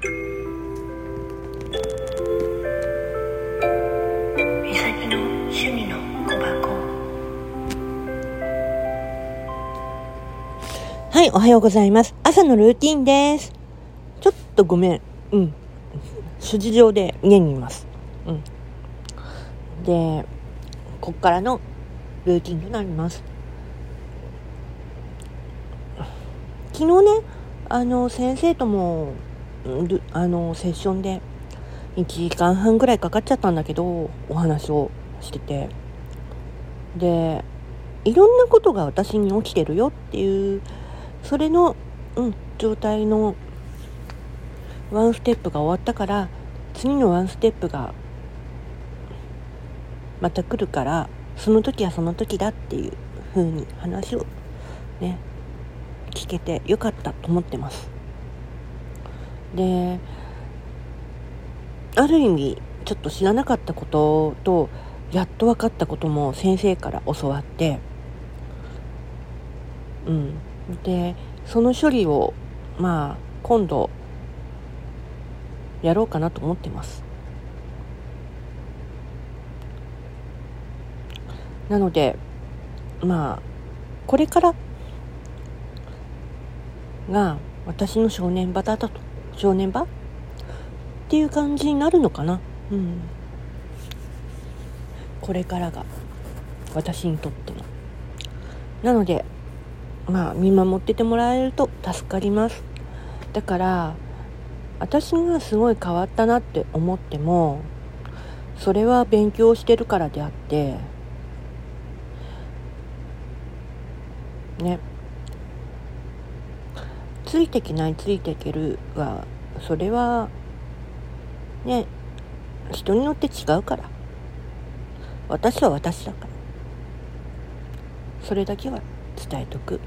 はい、おはようございます。朝のルーティンです。ちょっとごめん。うん。諸事情で家にいます。うん。で、こっからのルーティンとなります。昨日ね、あの、先生とも、あの、セッションで1時間半ぐらいかかっちゃったんだけど、お話をしてて。で、いろんなことが私に起きてるよっていうそれの、うん、状態のワンステップが終わったから次のワンステップがまた来るからその時はその時だっていう風に話をね聞けてよかったと思ってますである意味ちょっと知らなかったこととやっと分かったことも先生から教わってうん。でその処理をまあ今度やろうかなと思ってます。なのでまあこれからが私の正念場だと。正念場っていう感じになるのかな？うん。これからが私にとっての。なのでまあ見守っててもらえると助かります。だから私がすごい変わったなって思ってもそれは勉強してるからであってね。ついてきないついていけるはそれはね人によって違うから私は私だからそれだけは伝えとく。